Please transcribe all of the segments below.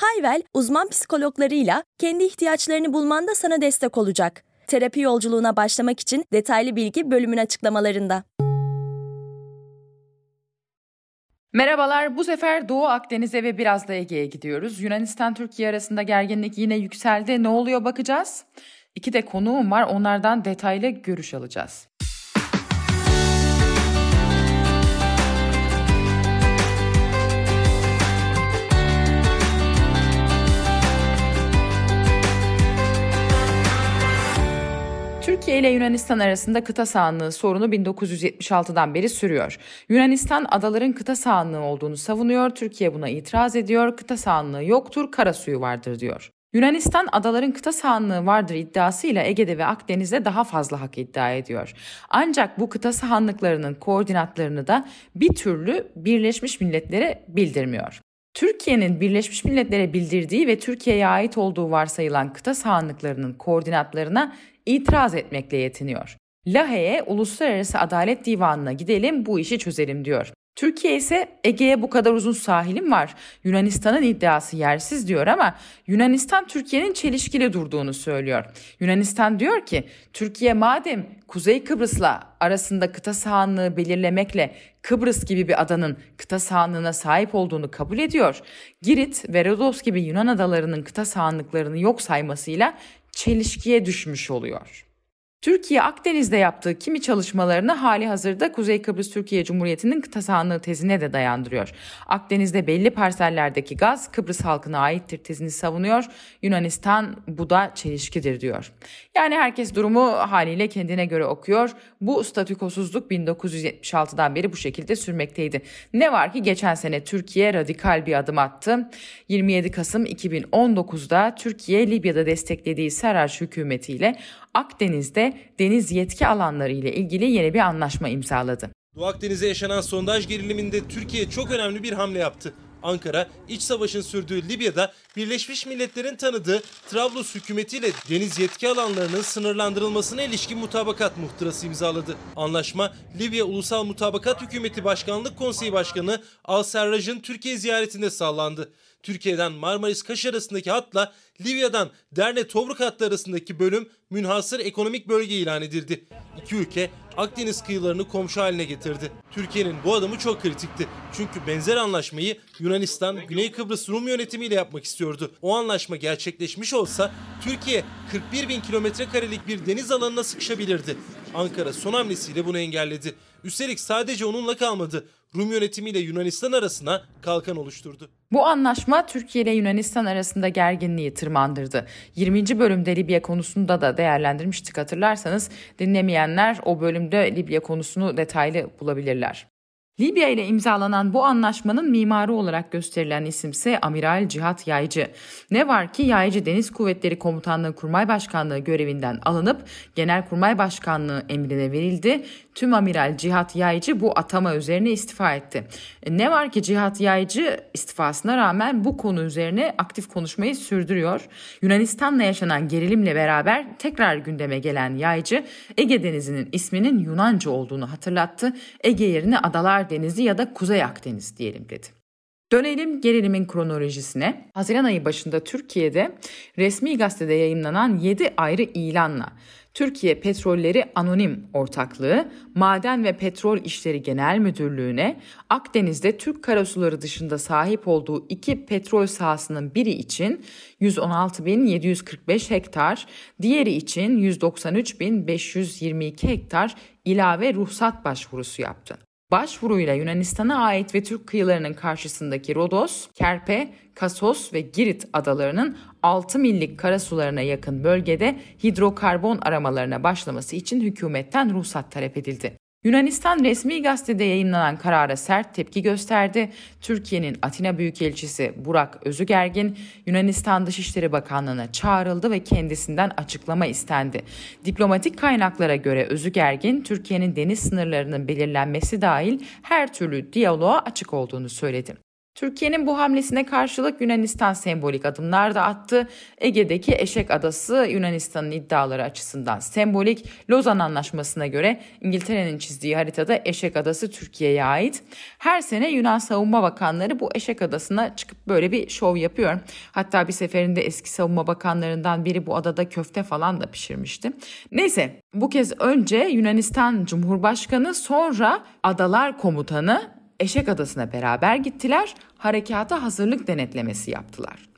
Hayvel, uzman psikologlarıyla kendi ihtiyaçlarını bulmanda sana destek olacak. Terapi yolculuğuna başlamak için detaylı bilgi bölümün açıklamalarında. Merhabalar, bu sefer Doğu Akdeniz'e ve biraz da Ege'ye gidiyoruz. Yunanistan-Türkiye arasında gerginlik yine yükseldi. Ne oluyor bakacağız. İki de konuğum var, onlardan detaylı görüş alacağız. Türkiye ile Yunanistan arasında kıta sahanlığı sorunu 1976'dan beri sürüyor. Yunanistan adaların kıta sahanlığı olduğunu savunuyor, Türkiye buna itiraz ediyor, kıta sahanlığı yoktur, kara suyu vardır diyor. Yunanistan adaların kıta sahanlığı vardır iddiasıyla Ege'de ve Akdeniz'de daha fazla hak iddia ediyor. Ancak bu kıta sahanlıklarının koordinatlarını da bir türlü Birleşmiş Milletler'e bildirmiyor. Türkiye'nin Birleşmiş Milletler'e bildirdiği ve Türkiye'ye ait olduğu varsayılan kıta sahanlıklarının koordinatlarına itiraz etmekle yetiniyor. Lahey'e Uluslararası Adalet Divanı'na gidelim bu işi çözelim diyor. Türkiye ise Ege'ye bu kadar uzun sahilim var. Yunanistan'ın iddiası yersiz diyor ama Yunanistan Türkiye'nin çelişkili durduğunu söylüyor. Yunanistan diyor ki Türkiye madem Kuzey Kıbrıs'la arasında kıta sahanlığı belirlemekle Kıbrıs gibi bir adanın kıta sahanlığına sahip olduğunu kabul ediyor. Girit ve Rodos gibi Yunan adalarının kıta sahanlıklarını yok saymasıyla çelişkiye düşmüş oluyor. Türkiye Akdeniz'de yaptığı kimi çalışmalarını hali hazırda Kuzey Kıbrıs Türkiye Cumhuriyeti'nin kıta sahanlığı tezine de dayandırıyor. Akdeniz'de belli parsellerdeki gaz Kıbrıs halkına aittir tezini savunuyor. Yunanistan bu da çelişkidir diyor. Yani herkes durumu haliyle kendine göre okuyor. Bu statükosuzluk 1976'dan beri bu şekilde sürmekteydi. Ne var ki geçen sene Türkiye radikal bir adım attı. 27 Kasım 2019'da Türkiye Libya'da desteklediği Sarraj hükümetiyle Akdeniz'de deniz yetki alanları ile ilgili yeni bir anlaşma imzaladı. Doğu Akdeniz'e yaşanan sondaj geriliminde Türkiye çok önemli bir hamle yaptı. Ankara, iç savaşın sürdüğü Libya'da Birleşmiş Milletler'in tanıdığı Trablus hükümetiyle deniz yetki alanlarının sınırlandırılmasına ilişkin mutabakat muhtırası imzaladı. Anlaşma, Libya Ulusal Mutabakat Hükümeti Başkanlık Konseyi Başkanı Al Serraj'ın Türkiye ziyaretinde sağlandı. Türkiye'den Marmaris-Kaş arasındaki hatla Libya'dan Derne-Tobruk hattı arasındaki bölüm münhasır ekonomik bölge ilan edildi. İki ülke Akdeniz kıyılarını komşu haline getirdi. Türkiye'nin bu adımı çok kritikti. Çünkü benzer anlaşmayı Yunanistan, Güney Kıbrıs Rum yönetimiyle yapmak istiyordu. O anlaşma gerçekleşmiş olsa Türkiye 41 bin kilometre karelik bir deniz alanına sıkışabilirdi. Ankara son hamlesiyle bunu engelledi. Üstelik sadece onunla kalmadı. Rum yönetimiyle Yunanistan arasına kalkan oluşturdu. Bu anlaşma Türkiye ile Yunanistan arasında gerginliği tırmandırdı. 20. bölümde Libya konusunda da değerlendirmiştik hatırlarsanız dinlemeyenler o bölümde Libya konusunu detaylı bulabilirler. Libya ile imzalanan bu anlaşmanın mimarı olarak gösterilen isimse Amiral Cihat Yaycı. Ne var ki Yaycı Deniz Kuvvetleri Komutanlığı Kurmay Başkanlığı görevinden alınıp Genelkurmay Başkanlığı emrine verildi. Tüm Amiral Cihat Yaycı bu atama üzerine istifa etti. E, ne var ki Cihat Yaycı istifasına rağmen bu konu üzerine aktif konuşmayı sürdürüyor. Yunanistan'la yaşanan gerilimle beraber tekrar gündeme gelen Yaycı Ege Denizi'nin isminin Yunanca olduğunu hatırlattı. Ege yerine adalar Denizi ya da Kuzey Akdeniz diyelim dedi. Dönelim gerilimin kronolojisine. Haziran ayı başında Türkiye'de resmi gazetede yayınlanan 7 ayrı ilanla Türkiye Petrolleri Anonim Ortaklığı, Maden ve Petrol İşleri Genel Müdürlüğü'ne Akdeniz'de Türk karasuları dışında sahip olduğu iki petrol sahasının biri için 116.745 hektar, diğeri için 193.522 hektar ilave ruhsat başvurusu yaptı. Başvuruyla Yunanistan'a ait ve Türk kıyılarının karşısındaki Rodos, Kerpe, Kasos ve Girit adalarının 6 millik karasularına yakın bölgede hidrokarbon aramalarına başlaması için hükümetten ruhsat talep edildi. Yunanistan resmi gazetede yayınlanan karara sert tepki gösterdi. Türkiye'nin Atina Büyükelçisi Burak Özügergin Yunanistan Dışişleri Bakanlığı'na çağrıldı ve kendisinden açıklama istendi. Diplomatik kaynaklara göre Özügergin Türkiye'nin deniz sınırlarının belirlenmesi dahil her türlü diyaloğa açık olduğunu söyledi. Türkiye'nin bu hamlesine karşılık Yunanistan sembolik adımlar da attı. Ege'deki Eşek Adası Yunanistan'ın iddiaları açısından sembolik. Lozan Anlaşması'na göre İngiltere'nin çizdiği haritada Eşek Adası Türkiye'ye ait. Her sene Yunan Savunma Bakanları bu Eşek Adası'na çıkıp böyle bir şov yapıyor. Hatta bir seferinde eski savunma bakanlarından biri bu adada köfte falan da pişirmişti. Neyse bu kez önce Yunanistan Cumhurbaşkanı sonra Adalar Komutanı Eşek Adası'na beraber gittiler, harekata hazırlık denetlemesi yaptılar.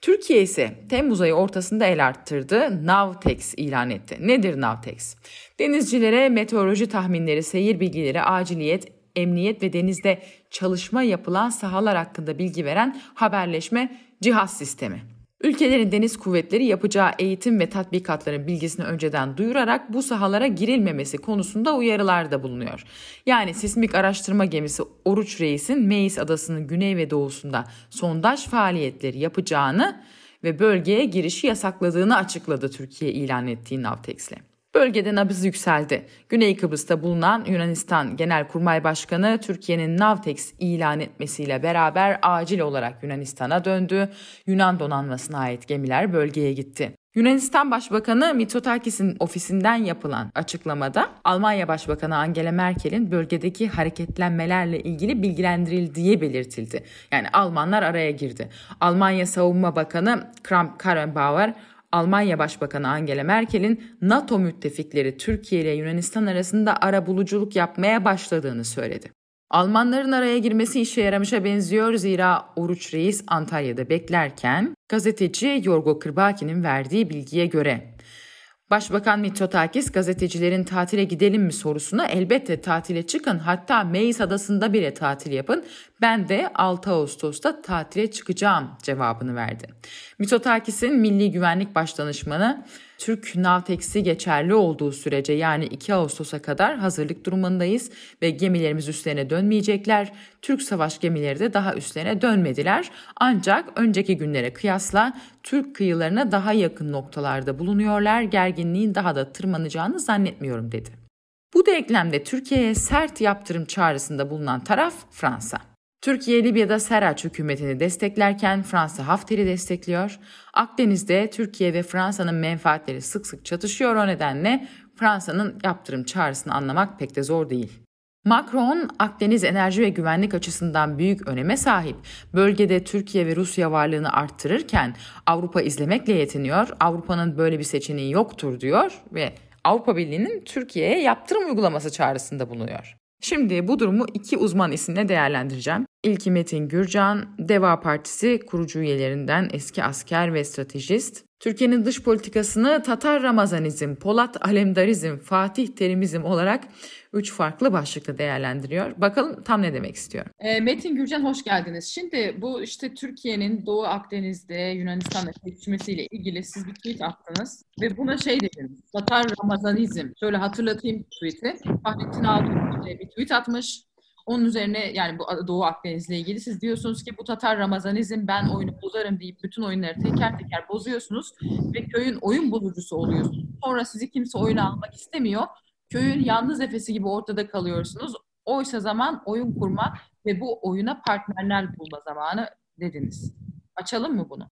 Türkiye ise Temmuz ayı ortasında el arttırdı, Navtex ilan etti. Nedir Navtex? Denizcilere meteoroloji tahminleri, seyir bilgileri, aciliyet, emniyet ve denizde çalışma yapılan sahalar hakkında bilgi veren haberleşme cihaz sistemi. Ülkelerin deniz kuvvetleri yapacağı eğitim ve tatbikatların bilgisini önceden duyurarak bu sahalara girilmemesi konusunda uyarılarda bulunuyor. Yani sismik araştırma gemisi Oruç Reis'in Meis adasının güney ve doğusunda sondaj faaliyetleri yapacağını ve bölgeye girişi yasakladığını açıkladı Türkiye ilan ettiği Navtex'le. Bölgede nabız yükseldi. Güney Kıbrıs'ta bulunan Yunanistan Genelkurmay Başkanı Türkiye'nin Navtex ilan etmesiyle beraber acil olarak Yunanistan'a döndü. Yunan donanmasına ait gemiler bölgeye gitti. Yunanistan Başbakanı Mitsotakis'in ofisinden yapılan açıklamada Almanya Başbakanı Angela Merkel'in bölgedeki hareketlenmelerle ilgili bilgilendirildiği belirtildi. Yani Almanlar araya girdi. Almanya Savunma Bakanı Kramp Karrenbauer Almanya Başbakanı Angela Merkel'in NATO müttefikleri Türkiye ile Yunanistan arasında ara buluculuk yapmaya başladığını söyledi. Almanların araya girmesi işe yaramışa benziyor. Zira Oruç Reis Antalya'da beklerken gazeteci Yorgo Kırbaki'nin verdiği bilgiye göre Başbakan Mitsotakis gazetecilerin tatile gidelim mi sorusuna elbette tatile çıkın. Hatta Meis adasında bile tatil yapın ben de 6 Ağustos'ta tatile çıkacağım cevabını verdi. Mitsotakis'in Milli Güvenlik Başdanışmanı Türk Navtex'i geçerli olduğu sürece yani 2 Ağustos'a kadar hazırlık durumundayız ve gemilerimiz üstlerine dönmeyecekler. Türk savaş gemileri de daha üstlerine dönmediler. Ancak önceki günlere kıyasla Türk kıyılarına daha yakın noktalarda bulunuyorlar. Gerginliğin daha da tırmanacağını zannetmiyorum dedi. Bu denklemde Türkiye'ye sert yaptırım çağrısında bulunan taraf Fransa. Türkiye Libya'da Serraç hükümetini desteklerken Fransa Hafter'i destekliyor. Akdeniz'de Türkiye ve Fransa'nın menfaatleri sık sık çatışıyor o nedenle Fransa'nın yaptırım çağrısını anlamak pek de zor değil. Macron, Akdeniz enerji ve güvenlik açısından büyük öneme sahip. Bölgede Türkiye ve Rusya varlığını arttırırken Avrupa izlemekle yetiniyor. Avrupa'nın böyle bir seçeneği yoktur diyor ve Avrupa Birliği'nin Türkiye'ye yaptırım uygulaması çağrısında bulunuyor. Şimdi bu durumu iki uzman isimle değerlendireceğim. İlki Metin Gürcan, Deva Partisi kurucu üyelerinden eski asker ve stratejist. Türkiye'nin dış politikasını Tatar Ramazanizm, Polat Alemdarizm, Fatih Terimizm olarak üç farklı başlıkta değerlendiriyor. Bakalım tam ne demek istiyor. E, Metin Gürcan hoş geldiniz. Şimdi bu işte Türkiye'nin Doğu Akdeniz'de Yunanistan'la seçmesiyle ilgili siz bir tweet attınız ve buna şey dediniz. Tatar Ramazanizm. Şöyle hatırlatayım tweet'i. Fahrettin Altun bir tweet atmış. Onun üzerine yani bu Doğu Akdeniz'le ilgili siz diyorsunuz ki bu Tatar Ramazanizm ben oyunu bozarım deyip bütün oyunları teker teker bozuyorsunuz ve köyün oyun bozucusu oluyorsunuz. Sonra sizi kimse oyuna almak istemiyor. Köyün yalnız efesi gibi ortada kalıyorsunuz. Oysa zaman oyun kurma ve bu oyuna partnerler bulma zamanı dediniz. Açalım mı bunu?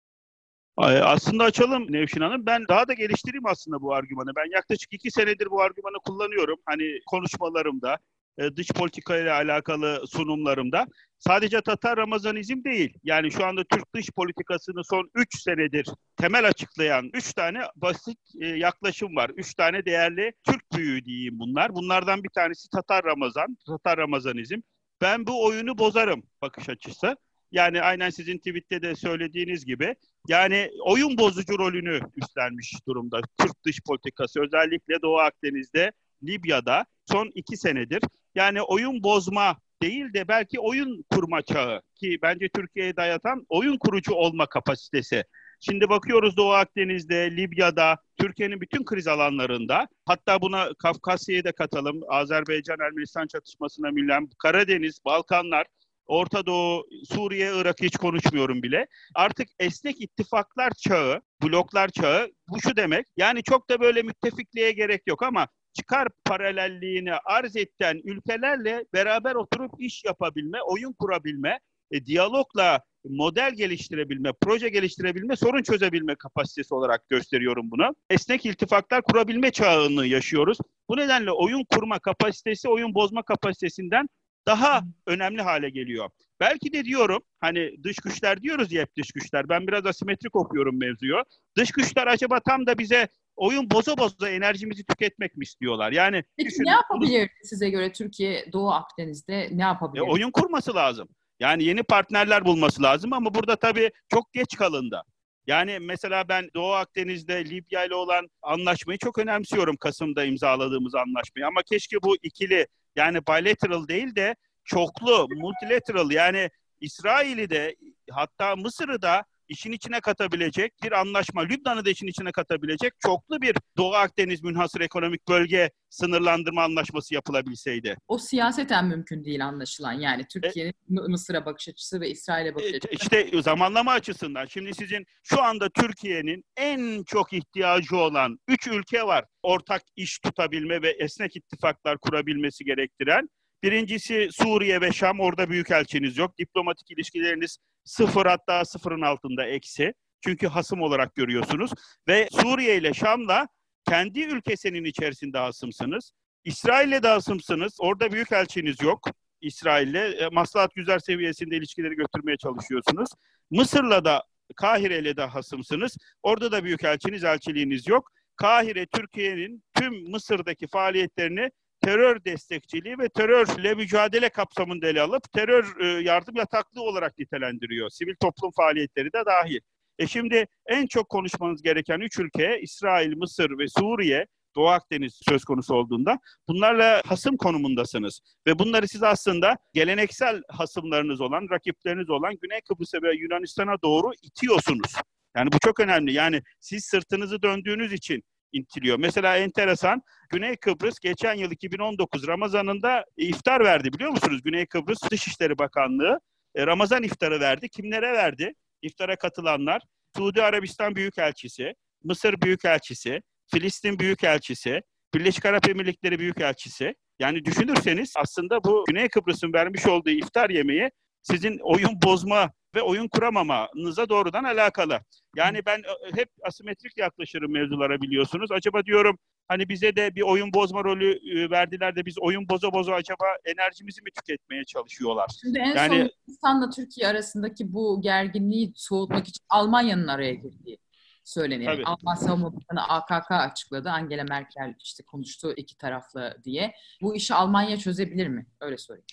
Aslında açalım Nevşin Hanım. Ben daha da geliştireyim aslında bu argümanı. Ben yaklaşık iki senedir bu argümanı kullanıyorum. Hani konuşmalarımda, e, dış politika ile alakalı sunumlarımda sadece Tatar Ramazanizm değil. Yani şu anda Türk dış politikasını son 3 senedir temel açıklayan 3 tane basit e, yaklaşım var. 3 tane değerli Türk büyüğü diyeyim bunlar. Bunlardan bir tanesi Tatar Ramazan, Tatar Ramazanizm. Ben bu oyunu bozarım bakış açısı. Yani aynen sizin tweette de söylediğiniz gibi yani oyun bozucu rolünü üstlenmiş durumda Türk dış politikası özellikle Doğu Akdeniz'de Libya'da son iki senedir. Yani oyun bozma değil de belki oyun kurma çağı ki bence Türkiye'ye dayatan oyun kurucu olma kapasitesi. Şimdi bakıyoruz Doğu Akdeniz'de, Libya'da, Türkiye'nin bütün kriz alanlarında hatta buna Kafkasya'yı da katalım. Azerbaycan-Ermenistan çatışmasına mülen Karadeniz, Balkanlar, Orta Doğu, Suriye, Irak hiç konuşmuyorum bile. Artık esnek ittifaklar çağı, bloklar çağı bu şu demek. Yani çok da böyle müttefikliğe gerek yok ama çıkar paralelliğini arz eden ülkelerle beraber oturup iş yapabilme, oyun kurabilme, e, diyalogla model geliştirebilme, proje geliştirebilme, sorun çözebilme kapasitesi olarak gösteriyorum bunu. Esnek iltifaklar kurabilme çağını yaşıyoruz. Bu nedenle oyun kurma kapasitesi, oyun bozma kapasitesinden daha önemli hale geliyor. Belki de diyorum hani dış güçler diyoruz ya hep dış güçler. Ben biraz asimetrik okuyorum mevzuyu. Dış güçler acaba tam da bize oyun boza boza enerjimizi tüketmek mi istiyorlar? Yani Peki düşünün, ne yapabilir size göre Türkiye Doğu Akdeniz'de ne e, yapabilir? oyun kurması lazım. Yani yeni partnerler bulması lazım ama burada tabii çok geç kalındı. Yani mesela ben Doğu Akdeniz'de Libya ile olan anlaşmayı çok önemsiyorum Kasım'da imzaladığımız anlaşmayı. Ama keşke bu ikili yani bilateral değil de çoklu, multilateral yani İsrail'i de hatta Mısır'ı da işin içine katabilecek bir anlaşma, Lübnan'ı da işin içine katabilecek çoklu bir Doğu Akdeniz münhasır ekonomik bölge sınırlandırma anlaşması yapılabilseydi. O siyaseten mümkün değil anlaşılan. Yani Türkiye'nin M- Mısır'a bakış açısı ve İsrail'e bakış E, açısı. İşte zamanlama açısından şimdi sizin şu anda Türkiye'nin en çok ihtiyacı olan üç ülke var. Ortak iş tutabilme ve esnek ittifaklar kurabilmesi gerektiren. Birincisi Suriye ve Şam. Orada büyükelçiniz yok. Diplomatik ilişkileriniz sıfır hatta sıfırın altında eksi. Çünkü hasım olarak görüyorsunuz. Ve Suriye ile Şam'la kendi ülkesinin içerisinde hasımsınız. İsrail'le de hasımsınız. Orada büyükelçiniz yok. İsrail'le e, maslahat güzel seviyesinde ilişkileri götürmeye çalışıyorsunuz. Mısır'la da Kahire'yle de hasımsınız. Orada da büyükelçiniz, elçiliğiniz yok. Kahire Türkiye'nin tüm Mısır'daki faaliyetlerini terör destekçiliği ve terörle mücadele kapsamında ele alıp terör e, yardım yataklığı olarak nitelendiriyor. Sivil toplum faaliyetleri de dahil. E şimdi en çok konuşmanız gereken üç ülke İsrail, Mısır ve Suriye Doğu Akdeniz söz konusu olduğunda bunlarla hasım konumundasınız. Ve bunları siz aslında geleneksel hasımlarınız olan, rakipleriniz olan Güney Kıbrıs'a ve Yunanistan'a doğru itiyorsunuz. Yani bu çok önemli. Yani siz sırtınızı döndüğünüz için intiliyor. Mesela enteresan Güney Kıbrıs geçen yıl 2019 Ramazan'ında iftar verdi biliyor musunuz? Güney Kıbrıs Dışişleri Bakanlığı e, Ramazan iftarı verdi. Kimlere verdi? İftara katılanlar Suudi Arabistan Büyükelçisi, Mısır Büyükelçisi, Filistin Büyükelçisi, Birleşik Arap Emirlikleri Büyükelçisi. Yani düşünürseniz aslında bu Güney Kıbrıs'ın vermiş olduğu iftar yemeği sizin oyun bozma ve oyun kuramamanıza doğrudan alakalı. Yani ben e, hep asimetrik yaklaşırım mevzulara biliyorsunuz. Acaba diyorum hani bize de bir oyun bozma rolü e, verdiler de biz oyun boza boza acaba enerjimizi mi tüketmeye çalışıyorlar? Şimdi en Yani- son Yunanistan'la Türkiye arasındaki bu gerginliği soğutmak için Almanya'nın araya girdiği söyleniyor. Tabii. Alman Savunma Bakanı AKK açıkladı. Angela Merkel işte konuştu iki taraflı diye. Bu işi Almanya çözebilir mi? Öyle sorayım.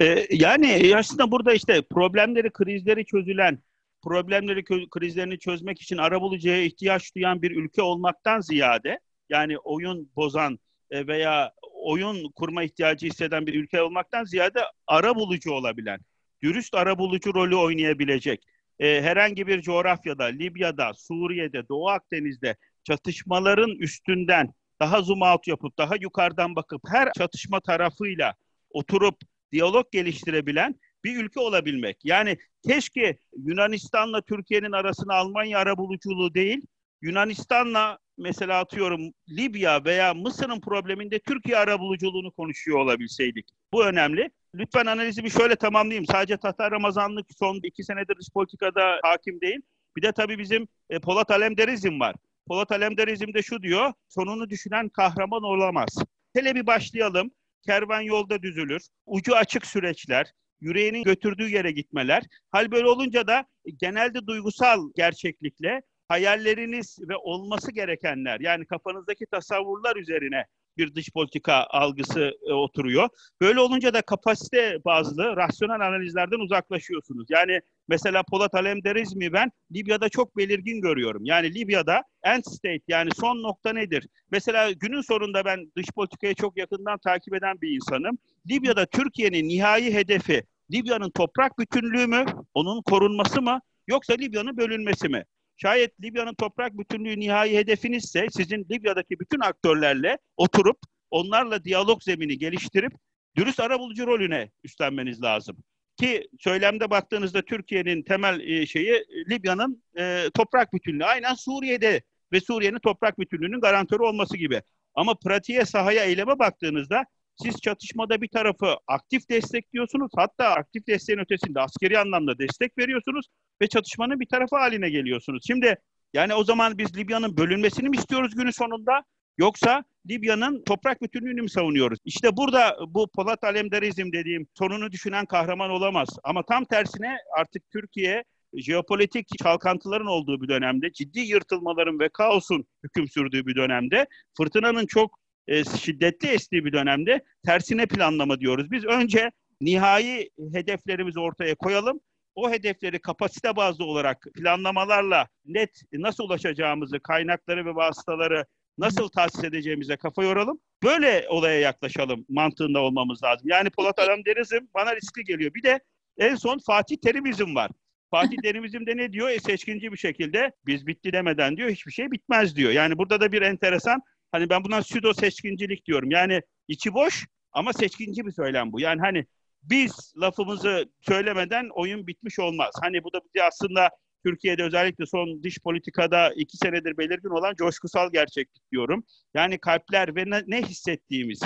Ee, yani aslında burada işte problemleri, krizleri çözülen, problemleri, krizlerini çözmek için arabulucuya ihtiyaç duyan bir ülke olmaktan ziyade, yani oyun bozan e, veya oyun kurma ihtiyacı hisseden bir ülke olmaktan ziyade arabulucu olabilen, dürüst arabulucu rolü oynayabilecek, e, herhangi bir coğrafyada, Libya'da, Suriye'de, Doğu Akdeniz'de çatışmaların üstünden daha zoom out yapıp, daha yukarıdan bakıp her çatışma tarafıyla oturup diyalog geliştirebilen bir ülke olabilmek. Yani keşke Yunanistan'la Türkiye'nin arasına Almanya arabuluculuğu değil, Yunanistan'la mesela atıyorum Libya veya Mısır'ın probleminde Türkiye arabuluculuğunu konuşuyor olabilseydik. Bu önemli. Lütfen analizimi şöyle tamamlayayım. Sadece Tatar Ramazanlık son iki senedir dış politikada hakim değil. Bir de tabii bizim e, Polat Alemdarizm var. Polat Alemdarizm de şu diyor, sonunu düşünen kahraman olamaz. Hele bir başlayalım kervan yolda düzülür. Ucu açık süreçler, yüreğinin götürdüğü yere gitmeler. Hal böyle olunca da genelde duygusal gerçeklikle hayalleriniz ve olması gerekenler yani kafanızdaki tasavvurlar üzerine bir dış politika algısı e, oturuyor. Böyle olunca da kapasite bazlı rasyonel analizlerden uzaklaşıyorsunuz. Yani mesela Polat Alemdarizmi ben Libya'da çok belirgin görüyorum. Yani Libya'da end state yani son nokta nedir? Mesela günün sonunda ben dış politikayı çok yakından takip eden bir insanım. Libya'da Türkiye'nin nihai hedefi Libya'nın toprak bütünlüğü mü, onun korunması mı yoksa Libya'nın bölünmesi mi? Şayet Libya'nın toprak bütünlüğü nihai hedefinizse sizin Libya'daki bütün aktörlerle oturup onlarla diyalog zemini geliştirip dürüst arabulucu rolüne üstlenmeniz lazım. Ki söylemde baktığınızda Türkiye'nin temel e, şeyi e, Libya'nın e, toprak bütünlüğü. Aynen Suriye'de ve Suriye'nin toprak bütünlüğünün garantörü olması gibi. Ama pratiğe, sahaya, eyleme baktığınızda siz çatışmada bir tarafı aktif destekliyorsunuz. Hatta aktif desteğin ötesinde askeri anlamda destek veriyorsunuz ve çatışmanın bir tarafı haline geliyorsunuz. Şimdi yani o zaman biz Libya'nın bölünmesini mi istiyoruz günün sonunda? Yoksa Libya'nın toprak bütünlüğünü mü savunuyoruz? İşte burada bu Polat Alemdarizm dediğim sonunu düşünen kahraman olamaz. Ama tam tersine artık Türkiye jeopolitik çalkantıların olduğu bir dönemde, ciddi yırtılmaların ve kaosun hüküm sürdüğü bir dönemde, fırtınanın çok e, şiddetli estiği bir dönemde tersine planlama diyoruz. Biz önce nihai hedeflerimizi ortaya koyalım. O hedefleri kapasite bazlı olarak planlamalarla net nasıl ulaşacağımızı, kaynakları ve vasıtaları nasıl tahsis edeceğimize kafa yoralım. Böyle olaya yaklaşalım mantığında olmamız lazım. Yani Polat Alemdarizm bana riskli geliyor. Bir de en son Fatih Terimizm var. Fatih Terimizm de ne diyor? E, seçkinci bir şekilde biz bitti demeden diyor hiçbir şey bitmez diyor. Yani burada da bir enteresan hani ben buna pseudo seçkincilik diyorum. Yani içi boş ama seçkinci bir söylem bu. Yani hani biz lafımızı söylemeden oyun bitmiş olmaz. Hani bu da bizi aslında Türkiye'de özellikle son dış politikada iki senedir belirgin olan coşkusal gerçeklik diyorum. Yani kalpler ve ne, ne hissettiğimiz,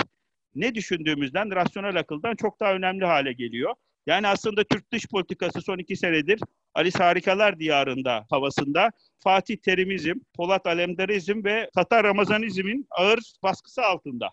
ne düşündüğümüzden, rasyonel akıldan çok daha önemli hale geliyor. Yani aslında Türk dış politikası son iki senedir Alice Harikalar Diyarı'nda havasında Fatih Terimizm, Polat Alemdarizm ve Tatar Ramazanizmin ağır baskısı altında.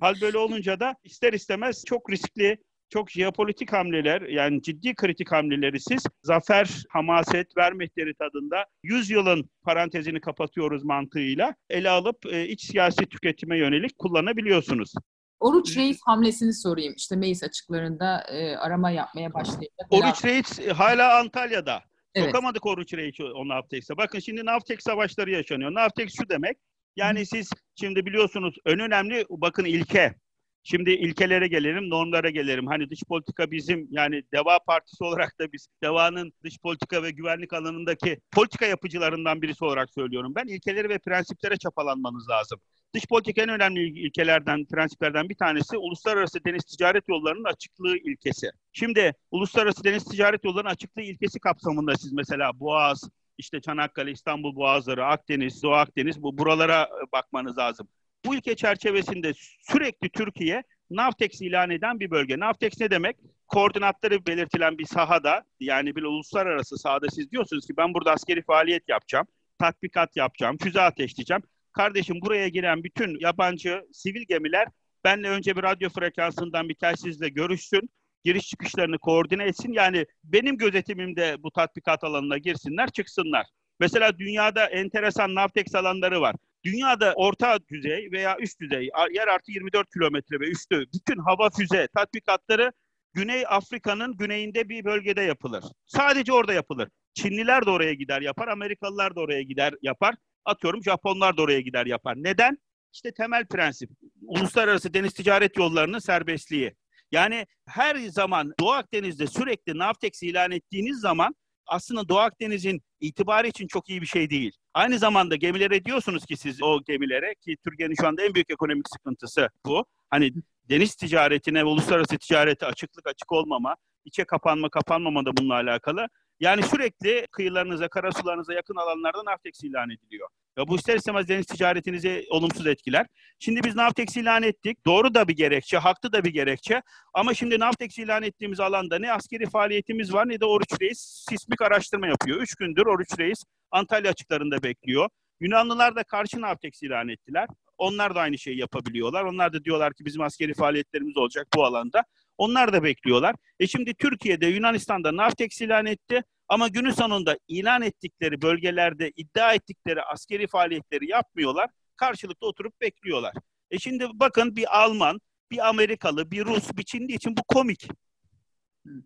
Hal böyle olunca da ister istemez çok riskli, çok jeopolitik hamleler yani ciddi kritik hamleleri siz zafer, hamaset, vermehteri tadında 100 yılın parantezini kapatıyoruz mantığıyla ele alıp e, iç siyasi tüketime yönelik kullanabiliyorsunuz. Oruç Reis hamlesini sorayım. İşte meclis açıklarında e, arama yapmaya başlayacak. Oruç Reis e, hala Antalya'da. Evet. Sokamadık Oruç Reis'i o Navtek'se. Bakın şimdi Navtek savaşları yaşanıyor. Navtek şu demek. Yani siz şimdi biliyorsunuz en önemli bakın ilke. Şimdi ilkelere gelelim, normlara gelelim. Hani dış politika bizim yani Deva Partisi olarak da biz Deva'nın dış politika ve güvenlik alanındaki politika yapıcılarından birisi olarak söylüyorum. Ben ilkeleri ve prensiplere çapalanmanız lazım. Dış politika en önemli ilkelerden, prensiplerden bir tanesi uluslararası deniz ticaret yollarının açıklığı ilkesi. Şimdi uluslararası deniz ticaret yollarının açıklığı ilkesi kapsamında siz mesela Boğaz, işte Çanakkale, İstanbul Boğazları, Akdeniz, Doğu Akdeniz bu buralara bakmanız lazım. Bu ilke çerçevesinde sürekli Türkiye Navtex ilan eden bir bölge. Navtex ne demek? Koordinatları belirtilen bir sahada yani bir uluslararası sahada siz diyorsunuz ki ben burada askeri faaliyet yapacağım, tatbikat yapacağım, füze ateşleyeceğim. Kardeşim buraya giren bütün yabancı sivil gemiler benle önce bir radyo frekansından bir telsizle görüşsün giriş çıkışlarını koordine etsin. Yani benim gözetimimde bu tatbikat alanına girsinler, çıksınlar. Mesela dünyada enteresan Navtex alanları var. Dünyada orta düzey veya üst düzey, yer artı 24 kilometre ve üstü bütün hava füze tatbikatları Güney Afrika'nın güneyinde bir bölgede yapılır. Sadece orada yapılır. Çinliler de oraya gider yapar, Amerikalılar da oraya gider yapar. Atıyorum Japonlar da oraya gider yapar. Neden? İşte temel prensip. Uluslararası deniz ticaret yollarının serbestliği. Yani her zaman Doğu Akdeniz'de sürekli Navtex ilan ettiğiniz zaman aslında Doğu Akdeniz'in itibarı için çok iyi bir şey değil. Aynı zamanda gemilere diyorsunuz ki siz o gemilere ki Türkiye'nin şu anda en büyük ekonomik sıkıntısı bu. Hani deniz ticaretine ve uluslararası ticarete açıklık açık olmama, içe kapanma kapanmama da bununla alakalı. Yani sürekli kıyılarınıza, karasularınıza yakın alanlarda Navtex ilan ediliyor. Ya bu ister istemez deniz ticaretinizi olumsuz etkiler. Şimdi biz Navtex ilan ettik. Doğru da bir gerekçe, haklı da bir gerekçe. Ama şimdi Navtex ilan ettiğimiz alanda ne askeri faaliyetimiz var ne de Oruç Reis sismik araştırma yapıyor. Üç gündür Oruç Reis Antalya açıklarında bekliyor. Yunanlılar da karşı Navtex ilan ettiler. Onlar da aynı şeyi yapabiliyorlar. Onlar da diyorlar ki bizim askeri faaliyetlerimiz olacak bu alanda. Onlar da bekliyorlar. E şimdi Türkiye'de Yunanistan'da Navtex ilan etti. Ama günün sonunda ilan ettikleri bölgelerde iddia ettikleri askeri faaliyetleri yapmıyorlar. Karşılıklı oturup bekliyorlar. E şimdi bakın bir Alman, bir Amerikalı, bir Rus, bir Çinli için bu komik.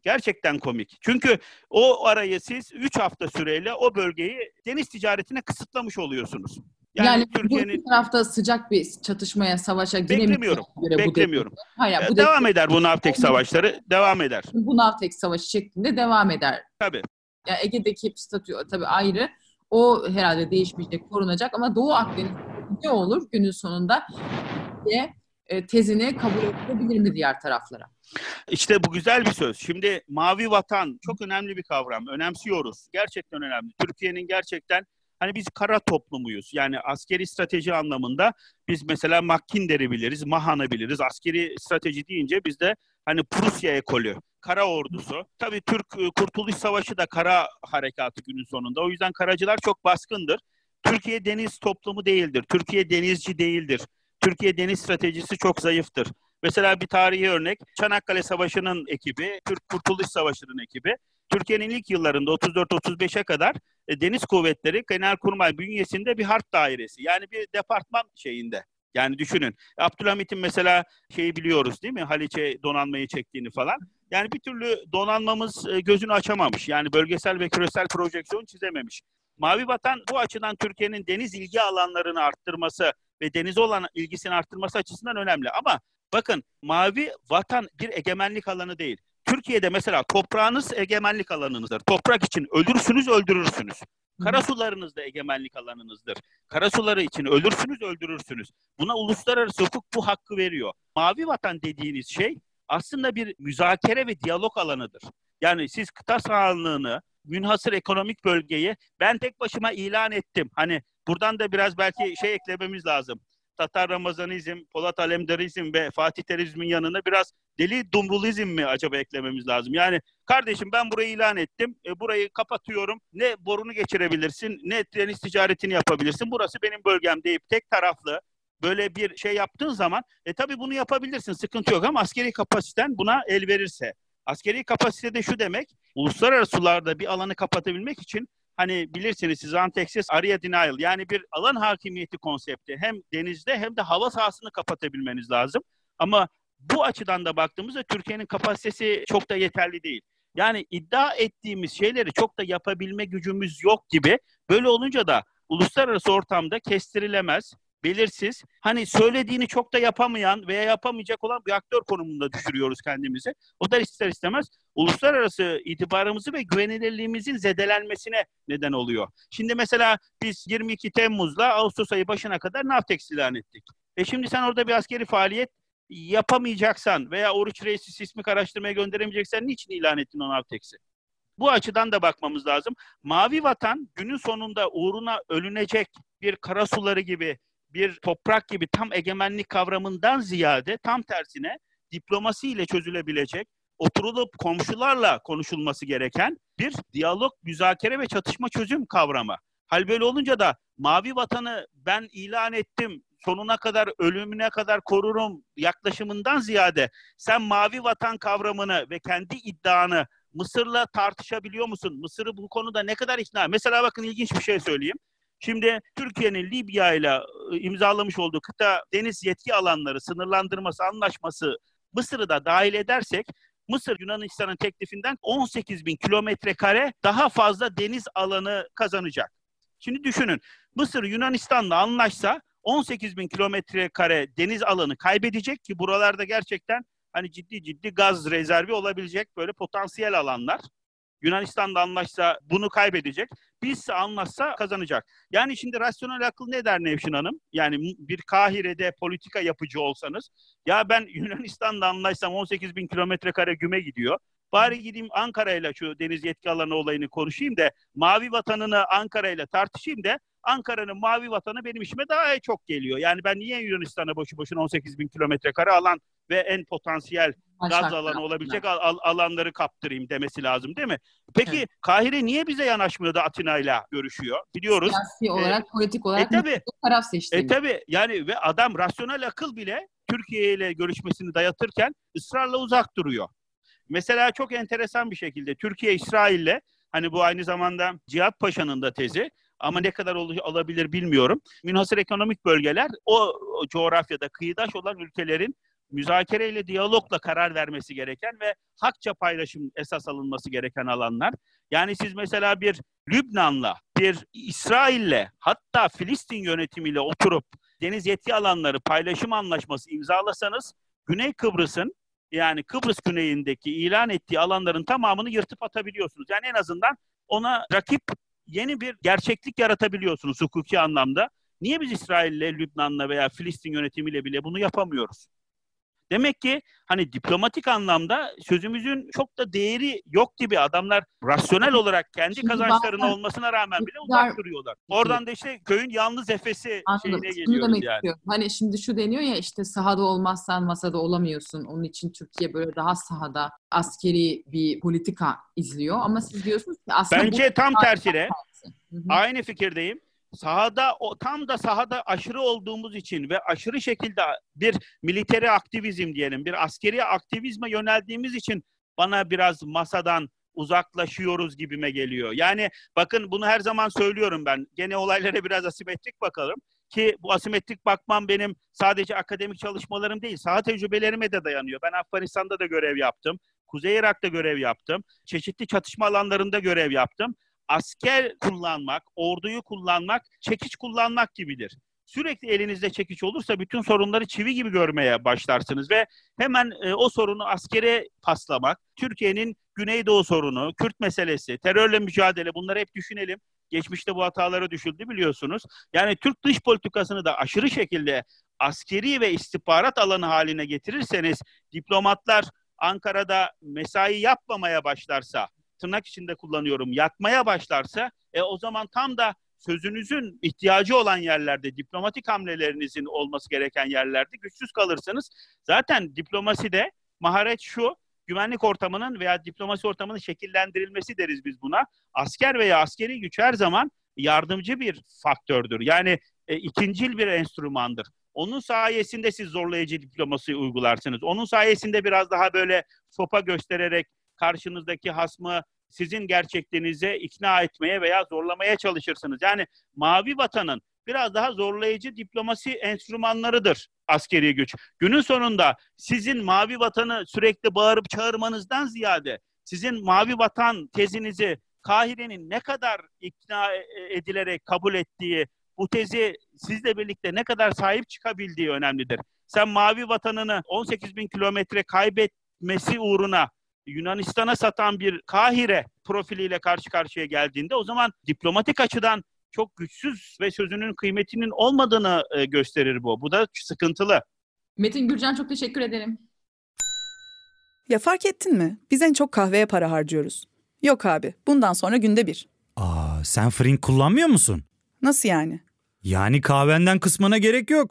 Gerçekten komik. Çünkü o arayı siz 3 hafta süreyle o bölgeyi deniz ticaretine kısıtlamış oluyorsunuz. Yani, yani Türkiye'nin tarafta sıcak bir çatışmaya, savaşa giremiyorum. Göre beklemiyorum. Bu Hayır, bu devam de... eder bu Navtex savaşları. Devam eder. Bu Navtex savaşı şeklinde devam eder. Tabii. Yani Ege'deki statü tabii ayrı. O herhalde değişmeyecek, korunacak ama Doğu Akdeniz ne olur günün sonunda diye e, tezini kabul edebilir mi diğer taraflara? İşte bu güzel bir söz. Şimdi mavi vatan çok önemli bir kavram. Önemsiyoruz. Gerçekten önemli. Türkiye'nin gerçekten hani biz kara toplumuyuz. Yani askeri strateji anlamında biz mesela Mackinder'i biliriz, Mahan'ı biliriz. Askeri strateji deyince bizde hani Prusya ekolü, kara ordusu. Tabii Türk e, Kurtuluş Savaşı da kara harekatı günün sonunda. O yüzden karacılar çok baskındır. Türkiye deniz toplumu değildir. Türkiye denizci değildir. Türkiye deniz stratejisi çok zayıftır. Mesela bir tarihi örnek Çanakkale Savaşı'nın ekibi, Türk Kurtuluş Savaşı'nın ekibi. Türkiye'nin ilk yıllarında 34-35'e kadar e, Deniz Kuvvetleri Genelkurmay bünyesinde bir harp dairesi. Yani bir departman şeyinde. Yani düşünün. Abdülhamit'in mesela şeyi biliyoruz değil mi? Haliç'e donanmayı çektiğini falan. Yani bir türlü donanmamız e, gözünü açamamış. Yani bölgesel ve küresel projeksiyon çizememiş. Mavi Vatan bu açıdan Türkiye'nin deniz ilgi alanlarını arttırması ve denize olan ilgisini arttırması açısından önemli. Ama bakın Mavi Vatan bir egemenlik alanı değil. Türkiye'de mesela toprağınız egemenlik alanınızdır. Toprak için ölürsünüz, öldürürsünüz. Karasularınız da egemenlik alanınızdır. Karasuları için ölürsünüz, öldürürsünüz. Buna uluslararası hukuk bu hakkı veriyor. Mavi vatan dediğiniz şey aslında bir müzakere ve diyalog alanıdır. Yani siz kıta sahanlığını, münhasır ekonomik bölgeyi ben tek başıma ilan ettim. Hani buradan da biraz belki şey eklememiz lazım. Tatar Ramazanizm, Polat Alemdarizm ve Fatih Terizm'in yanına biraz deli dumrulizm mi acaba eklememiz lazım? Yani kardeşim ben burayı ilan ettim, e, burayı kapatıyorum. Ne borunu geçirebilirsin, ne deniz ticaretini yapabilirsin. Burası benim bölgem deyip tek taraflı böyle bir şey yaptığın zaman e tabii bunu yapabilirsin sıkıntı yok ama askeri kapasiten buna el verirse. Askeri kapasite de şu demek, uluslararası sularda bir alanı kapatabilmek için hani bilirsiniz siz anti-access area denial yani bir alan hakimiyeti konsepti hem denizde hem de hava sahasını kapatabilmeniz lazım. Ama bu açıdan da baktığımızda Türkiye'nin kapasitesi çok da yeterli değil. Yani iddia ettiğimiz şeyleri çok da yapabilme gücümüz yok gibi. Böyle olunca da uluslararası ortamda kestirilemez, belirsiz. Hani söylediğini çok da yapamayan veya yapamayacak olan bir aktör konumunda düşürüyoruz kendimizi. O da ister istemez uluslararası itibarımızı ve güvenilirliğimizin zedelenmesine neden oluyor. Şimdi mesela biz 22 Temmuz'la Ağustos ayı başına kadar Navtex ilan ettik. E şimdi sen orada bir askeri faaliyet yapamayacaksan veya Oruç Reis'i sismik araştırmaya gönderemeyeceksen niçin ilan ettin o Navtex'i? Bu açıdan da bakmamız lazım. Mavi vatan günün sonunda uğruna ölünecek bir karasuları gibi bir toprak gibi tam egemenlik kavramından ziyade tam tersine diplomasi ile çözülebilecek, oturulup komşularla konuşulması gereken bir diyalog, müzakere ve çatışma çözüm kavramı. Hal böyle olunca da mavi vatanı ben ilan ettim, sonuna kadar, ölümüne kadar korurum yaklaşımından ziyade sen mavi vatan kavramını ve kendi iddianı Mısır'la tartışabiliyor musun? Mısır'ı bu konuda ne kadar ikna? Mesela bakın ilginç bir şey söyleyeyim. Şimdi Türkiye'nin Libya ile ıı, imzalamış olduğu kıta deniz yetki alanları sınırlandırması anlaşması Mısır'ı da dahil edersek Mısır Yunanistan'ın teklifinden 18 bin kilometre kare daha fazla deniz alanı kazanacak. Şimdi düşünün Mısır Yunanistan'la anlaşsa 18 bin kilometre kare deniz alanı kaybedecek ki buralarda gerçekten hani ciddi ciddi gaz rezervi olabilecek böyle potansiyel alanlar. Yunanistan'da anlaşsa bunu kaybedecek. Bizse anlaşsa kazanacak. Yani şimdi rasyonel akıl ne der Nevşin Hanım? Yani bir Kahire'de politika yapıcı olsanız ya ben Yunanistan'da anlaşsam 18 bin kilometre kare güme gidiyor. Bari gideyim Ankara'yla şu deniz yetki alanı olayını konuşayım da mavi vatanını Ankara'yla tartışayım da Ankara'nın mavi vatanı benim işime daha çok geliyor. Yani ben niye Yunanistan'a boşu boşuna 18 bin kilometre kare alan ve en potansiyel gaz alanı olabilecek al, al, alanları kaptırayım demesi lazım değil mi? Peki evet. Kahire niye bize yanaşmıyor da Atina ile görüşüyor? Biliyoruz. Siyasi olarak, e, politik olarak e, tabii, taraf seçti. E tabi yani ve adam rasyonel akıl bile Türkiye ile görüşmesini dayatırken ısrarla uzak duruyor. Mesela çok enteresan bir şekilde Türkiye İsrail'le hani bu aynı zamanda Cihat Paşa'nın da tezi ama ne kadar ol- olabilir bilmiyorum. Münhasır ekonomik bölgeler o coğrafyada kıyıdaş olan ülkelerin müzakereyle, diyalogla karar vermesi gereken ve hakça paylaşım esas alınması gereken alanlar. Yani siz mesela bir Lübnan'la, bir İsrail'le, hatta Filistin yönetimiyle oturup deniz yetki alanları paylaşım anlaşması imzalasanız Güney Kıbrıs'ın yani Kıbrıs güneyindeki ilan ettiği alanların tamamını yırtıp atabiliyorsunuz. Yani en azından ona rakip yeni bir gerçeklik yaratabiliyorsunuz hukuki anlamda. Niye biz İsrail'le, Lübnan'la veya Filistin yönetimiyle bile bunu yapamıyoruz? Demek ki hani diplomatik anlamda sözümüzün çok da değeri yok gibi adamlar rasyonel olarak kendi Şimdi kazançlarının bazen, olmasına rağmen bile uzak duruyorlar. Oradan da işte köyün yalnız efesi Anladım. şeyine geliyoruz yani. Istiyorum. Hani şimdi şu deniyor ya işte sahada olmazsan masada olamıyorsun. Onun için Türkiye böyle daha sahada askeri bir politika izliyor ama siz diyorsunuz ki aslında Bence tam tersine. Aynı fikirdeyim sahada o tam da sahada aşırı olduğumuz için ve aşırı şekilde bir militeri aktivizm diyelim, bir askeri aktivizme yöneldiğimiz için bana biraz masadan uzaklaşıyoruz gibime geliyor. Yani bakın bunu her zaman söylüyorum ben. Gene olaylara biraz asimetrik bakalım ki bu asimetrik bakmam benim sadece akademik çalışmalarım değil, saha tecrübelerime de dayanıyor. Ben Afganistan'da da görev yaptım. Kuzey Irak'ta görev yaptım. Çeşitli çatışma alanlarında görev yaptım asker kullanmak, orduyu kullanmak, çekiç kullanmak gibidir. Sürekli elinizde çekiç olursa bütün sorunları çivi gibi görmeye başlarsınız ve hemen e, o sorunu askere paslamak, Türkiye'nin Güneydoğu sorunu, Kürt meselesi, terörle mücadele bunları hep düşünelim. Geçmişte bu hatalara düşüldü biliyorsunuz. Yani Türk dış politikasını da aşırı şekilde askeri ve istihbarat alanı haline getirirseniz diplomatlar Ankara'da mesai yapmamaya başlarsa, tırnak içinde kullanıyorum yatmaya başlarsa e, o zaman tam da sözünüzün ihtiyacı olan yerlerde, diplomatik hamlelerinizin olması gereken yerlerde güçsüz kalırsanız zaten diplomaside maharet şu, güvenlik ortamının veya diplomasi ortamının şekillendirilmesi deriz biz buna. Asker veya askeri güç her zaman yardımcı bir faktördür. Yani e, ikincil bir enstrümandır. Onun sayesinde siz zorlayıcı diplomasi uygularsınız. Onun sayesinde biraz daha böyle sopa göstererek karşınızdaki hasmı sizin gerçekliğinize ikna etmeye veya zorlamaya çalışırsınız. Yani mavi vatanın biraz daha zorlayıcı diplomasi enstrümanlarıdır askeri güç. Günün sonunda sizin mavi vatanı sürekli bağırıp çağırmanızdan ziyade sizin mavi vatan tezinizi Kahire'nin ne kadar ikna e, edilerek kabul ettiği, bu tezi sizle birlikte ne kadar sahip çıkabildiği önemlidir. Sen mavi vatanını 18 bin kilometre kaybetmesi uğruna Yunanistan'a satan bir Kahire profiliyle karşı karşıya geldiğinde o zaman diplomatik açıdan çok güçsüz ve sözünün kıymetinin olmadığını e, gösterir bu. Bu da sıkıntılı. Metin Gürcan çok teşekkür ederim. Ya fark ettin mi? Biz en çok kahveye para harcıyoruz. Yok abi, bundan sonra günde bir. Aa, sen fırın kullanmıyor musun? Nasıl yani? Yani kahvenden kısmına gerek yok.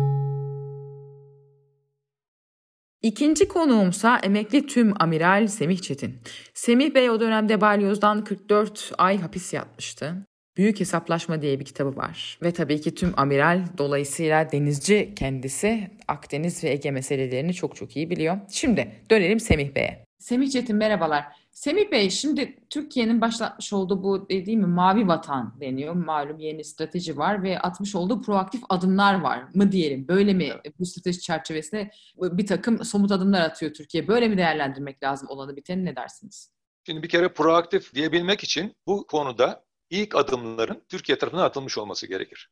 İkinci konuğumsa emekli tüm amiral Semih Çetin. Semih Bey o dönemde balyozdan 44 ay hapis yatmıştı. Büyük Hesaplaşma diye bir kitabı var. Ve tabii ki tüm amiral dolayısıyla denizci kendisi Akdeniz ve Ege meselelerini çok çok iyi biliyor. Şimdi dönelim Semih Bey'e. Semih Çetin merhabalar. Semih Bey şimdi Türkiye'nin başlatmış olduğu bu dediğim mavi vatan deniyor. Malum yeni strateji var ve atmış olduğu proaktif adımlar var mı diyelim. Böyle mi evet. bu strateji çerçevesinde bir takım somut adımlar atıyor Türkiye? Böyle mi değerlendirmek lazım olanı biteni ne dersiniz? Şimdi bir kere proaktif diyebilmek için bu konuda ilk adımların Türkiye tarafından atılmış olması gerekir.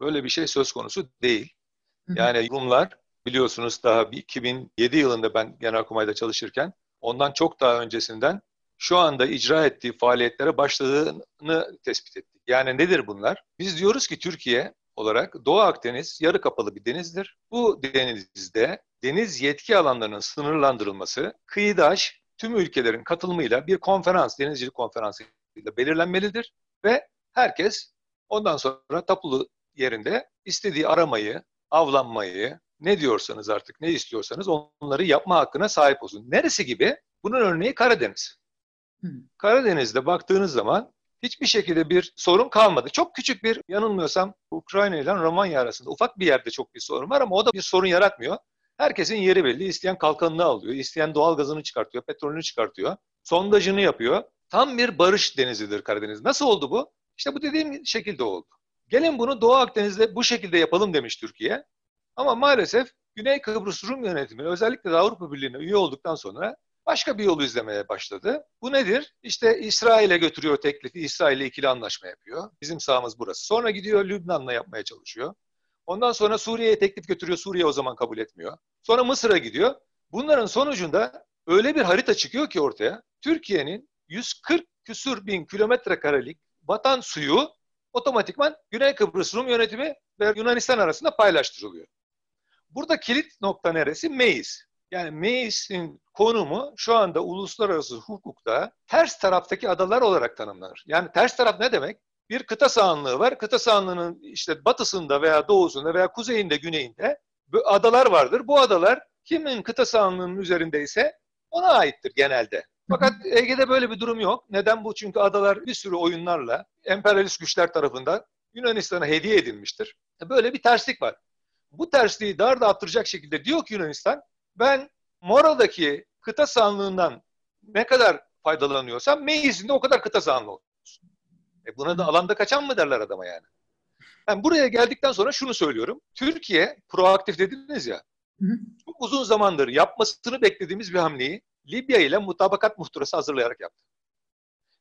Böyle bir şey söz konusu değil. Yani Rumlar biliyorsunuz daha 2007 yılında ben Genelkurmay'da çalışırken ondan çok daha öncesinden şu anda icra ettiği faaliyetlere başladığını tespit ettik. Yani nedir bunlar? Biz diyoruz ki Türkiye olarak Doğu Akdeniz yarı kapalı bir denizdir. Bu denizde deniz yetki alanlarının sınırlandırılması kıyıdaş tüm ülkelerin katılımıyla bir konferans, denizcilik konferansı ile belirlenmelidir ve herkes ondan sonra tapulu yerinde istediği aramayı, avlanmayı, ne diyorsanız artık ne istiyorsanız onları yapma hakkına sahip olsun. Neresi gibi? Bunun örneği Karadeniz. Hmm. Karadeniz'de baktığınız zaman hiçbir şekilde bir sorun kalmadı. Çok küçük bir yanılmıyorsam Ukrayna ile Romanya arasında ufak bir yerde çok bir sorun var ama o da bir sorun yaratmıyor. Herkesin yeri belli. İsteyen kalkanını alıyor, isteyen doğal gazını çıkartıyor, petrolünü çıkartıyor, sondajını yapıyor. Tam bir barış denizidir Karadeniz. Nasıl oldu bu? İşte bu dediğim şekilde oldu. Gelin bunu Doğu Akdeniz'de bu şekilde yapalım demiş Türkiye. Ama maalesef Güney Kıbrıs Rum yönetimi özellikle de Avrupa Birliği'ne üye olduktan sonra başka bir yolu izlemeye başladı. Bu nedir? İşte İsrail'e götürüyor teklifi, İsrail'le ikili anlaşma yapıyor. Bizim sahamız burası. Sonra gidiyor Lübnan'la yapmaya çalışıyor. Ondan sonra Suriye'ye teklif götürüyor, Suriye o zaman kabul etmiyor. Sonra Mısır'a gidiyor. Bunların sonucunda öyle bir harita çıkıyor ki ortaya, Türkiye'nin 140 küsur bin kilometre karelik batan suyu otomatikman Güney Kıbrıs Rum yönetimi ve Yunanistan arasında paylaştırılıyor. Burada kilit nokta neresi? Meis. Yani Meis'in konumu şu anda uluslararası hukukta ters taraftaki adalar olarak tanımlanır. Yani ters taraf ne demek? Bir kıta sahanlığı var. Kıta sahanlığının işte batısında veya doğusunda veya kuzeyinde, güneyinde adalar vardır. Bu adalar kimin kıta sahanlığının üzerindeyse ona aittir genelde. Fakat Ege'de böyle bir durum yok. Neden bu? Çünkü adalar bir sürü oyunlarla emperyalist güçler tarafından Yunanistan'a hediye edilmiştir. Böyle bir terslik var. Bu tersliği dar da attıracak şekilde diyor ki Yunanistan, ben Mora'daki kıta sahanlığından ne kadar faydalanıyorsam Meiz'in de o kadar kıta sahanlığı olsun. E buna da alanda kaçan mı derler adama yani? Ben buraya geldikten sonra şunu söylüyorum. Türkiye proaktif dediniz ya. Çok uzun zamandır yapmasını beklediğimiz bir hamleyi Libya ile mutabakat muhtırası hazırlayarak yaptı.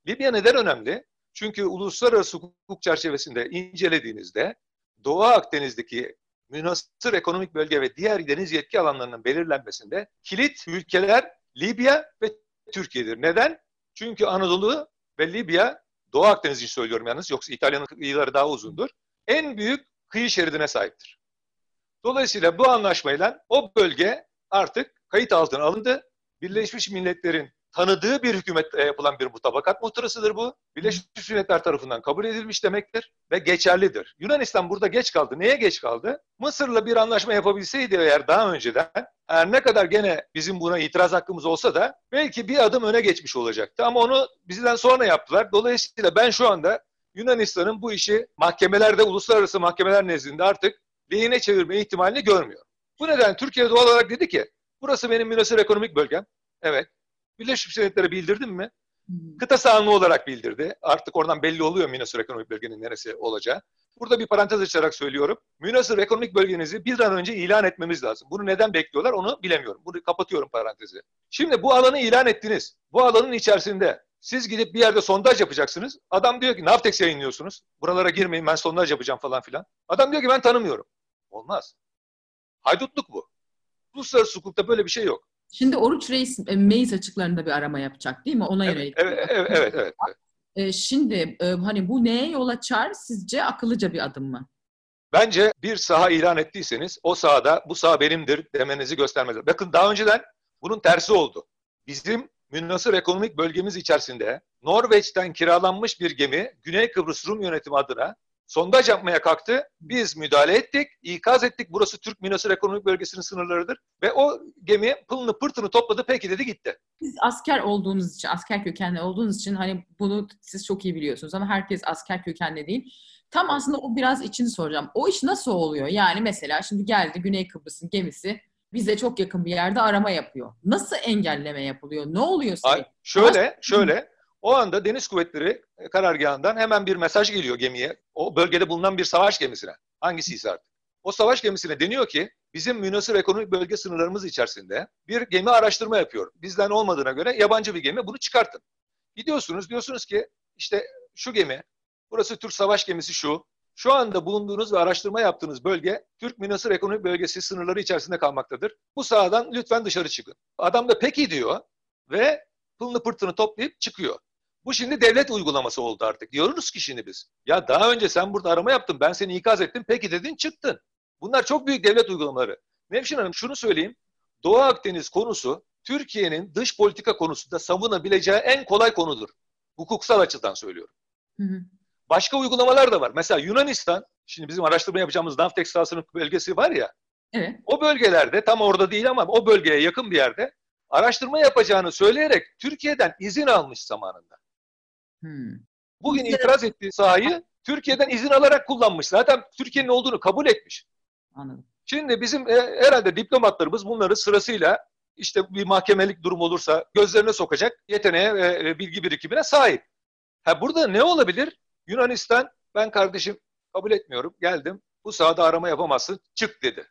Libya neden önemli? Çünkü uluslararası hukuk çerçevesinde incelediğinizde Doğu Akdeniz'deki münasır ekonomik bölge ve diğer deniz yetki alanlarının belirlenmesinde kilit ülkeler Libya ve Türkiye'dir. Neden? Çünkü Anadolu ve Libya, Doğu Akdeniz için söylüyorum yalnız, yoksa İtalya'nın kıyıları daha uzundur, en büyük kıyı şeridine sahiptir. Dolayısıyla bu anlaşmayla o bölge artık kayıt altına alındı. Birleşmiş Milletler'in tanıdığı bir hükümetle yapılan bir mutabakat muhtırasıdır bu. Birleşmiş Milletler tarafından kabul edilmiş demektir ve geçerlidir. Yunanistan burada geç kaldı. Neye geç kaldı? Mısır'la bir anlaşma yapabilseydi eğer daha önceden her ne kadar gene bizim buna itiraz hakkımız olsa da belki bir adım öne geçmiş olacaktı. Ama onu bizden sonra yaptılar. Dolayısıyla ben şu anda Yunanistan'ın bu işi mahkemelerde, uluslararası mahkemeler nezdinde artık lehine çevirme ihtimalini görmüyor. Bu neden Türkiye doğal olarak dedi ki burası benim münasır ekonomik bölgem. Evet. Birleşmiş Milletler'e bildirdim mi? Hmm. Kıta sahanlığı olarak bildirdi. Artık oradan belli oluyor Münasır Ekonomik Bölgenin neresi olacağı. Burada bir parantez açarak söylüyorum. Münasır Ekonomik Bölgenizi bir an önce ilan etmemiz lazım. Bunu neden bekliyorlar onu bilemiyorum. Bunu kapatıyorum parantezi. Şimdi bu alanı ilan ettiniz. Bu alanın içerisinde siz gidip bir yerde sondaj yapacaksınız. Adam diyor ki Navtex yayınlıyorsunuz. Buralara girmeyin ben sondaj yapacağım falan filan. Adam diyor ki ben tanımıyorum. Olmaz. Haydutluk bu. Uluslararası hukukta böyle bir şey yok. Şimdi Oruç Reis e, Meis açıklarında bir arama yapacak değil mi? Ona evet, yönelik. Evet, evet, evet. evet. E, şimdi e, hani bu neye yol açar? Sizce akıllıca bir adım mı? Bence bir saha ilan ettiyseniz o sahada bu saha benimdir demenizi göstermez. Bakın daha önceden bunun tersi oldu. Bizim münasır ekonomik bölgemiz içerisinde Norveç'ten kiralanmış bir gemi Güney Kıbrıs Rum yönetimi adına sondaj yapmaya kalktı. Biz müdahale ettik, ikaz ettik. Burası Türk Münasır Ekonomik Bölgesi'nin sınırlarıdır. Ve o gemi pılını pırtını topladı peki dedi gitti. Siz asker olduğunuz için, asker kökenli olduğunuz için hani bunu siz çok iyi biliyorsunuz ama herkes asker kökenli değil. Tam aslında o biraz içini soracağım. O iş nasıl oluyor? Yani mesela şimdi geldi Güney Kıbrıs'ın gemisi bize çok yakın bir yerde arama yapıyor. Nasıl engelleme yapılıyor? Ne oluyor? Ay, şöyle, şöyle. O anda Deniz Kuvvetleri e, karargahından hemen bir mesaj geliyor gemiye. O bölgede bulunan bir savaş gemisine. Hangisiyse artık. O savaş gemisine deniyor ki bizim münasır ekonomik bölge sınırlarımız içerisinde bir gemi araştırma yapıyor. Bizden olmadığına göre yabancı bir gemi bunu çıkartın. Gidiyorsunuz diyorsunuz ki işte şu gemi, burası Türk savaş gemisi şu. Şu anda bulunduğunuz ve araştırma yaptığınız bölge Türk Münasır Ekonomik Bölgesi sınırları içerisinde kalmaktadır. Bu sahadan lütfen dışarı çıkın. Adam da peki diyor ve pılını pırtını toplayıp çıkıyor. Bu şimdi devlet uygulaması oldu artık. Diyoruz ki şimdi biz. Ya daha önce sen burada arama yaptın, ben seni ikaz ettim, peki dedin çıktın. Bunlar çok büyük devlet uygulamaları. Nevşin Hanım şunu söyleyeyim. Doğu Akdeniz konusu Türkiye'nin dış politika konusunda savunabileceği en kolay konudur. Hukuksal açıdan söylüyorum. Hı hı. Başka uygulamalar da var. Mesela Yunanistan, şimdi bizim araştırma yapacağımız Navtex sahasının bölgesi var ya. Evet. O bölgelerde tam orada değil ama o bölgeye yakın bir yerde araştırma yapacağını söyleyerek Türkiye'den izin almış zamanında. Hmm. Bugün itiraz ettiği sahayı Türkiye'den izin alarak kullanmış. Zaten Türkiye'nin olduğunu kabul etmiş. Anladım. Şimdi bizim e, herhalde diplomatlarımız bunları sırasıyla işte bir mahkemelik durum olursa gözlerine sokacak yeteneğe ve e, bilgi birikimine sahip. Ha burada ne olabilir? Yunanistan ben kardeşim kabul etmiyorum. Geldim. Bu sahada arama yapamazsın. Çık dedi.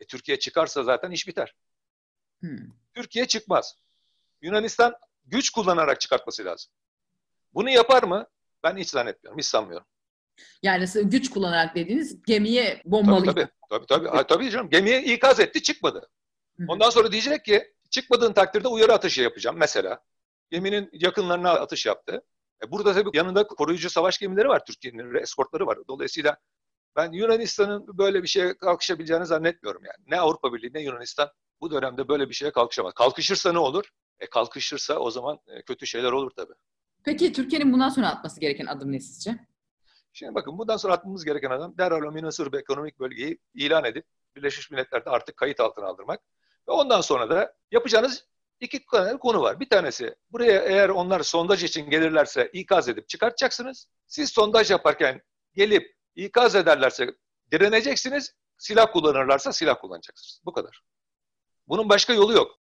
E, Türkiye çıkarsa zaten iş biter. Hmm. Türkiye çıkmaz. Yunanistan güç kullanarak çıkartması lazım. Bunu yapar mı? Ben hiç zannetmiyorum, hiç sanmıyorum. Yani güç kullanarak dediğiniz gemiye Tabii bombalı. tabii. Tabii tabii. Ha, tabii canım. Gemiye ikaz etti, çıkmadı. Ondan sonra diyecek ki çıkmadığın takdirde uyarı atışı yapacağım mesela. Geminin yakınlarına atış yaptı. E burada tabii yanında koruyucu savaş gemileri var Türkiye'nin, eskortları var. Dolayısıyla ben Yunanistan'ın böyle bir şeye kalkışabileceğini zannetmiyorum yani. Ne Avrupa Birliği ne Yunanistan bu dönemde böyle bir şeye kalkışamaz. Kalkışırsa ne olur? E kalkışırsa o zaman e, kötü şeyler olur tabii. Peki Türkiye'nin bundan sonra atması gereken adım ne sizce? Şimdi bakın bundan sonra atmamız gereken adam derhal o bir ekonomik bölgeyi ilan edip Birleşmiş Milletler'de artık kayıt altına aldırmak. Ve ondan sonra da yapacağınız iki tane konu var. Bir tanesi buraya eğer onlar sondaj için gelirlerse ikaz edip çıkartacaksınız. Siz sondaj yaparken gelip ikaz ederlerse direneceksiniz. Silah kullanırlarsa silah kullanacaksınız. Bu kadar. Bunun başka yolu yok.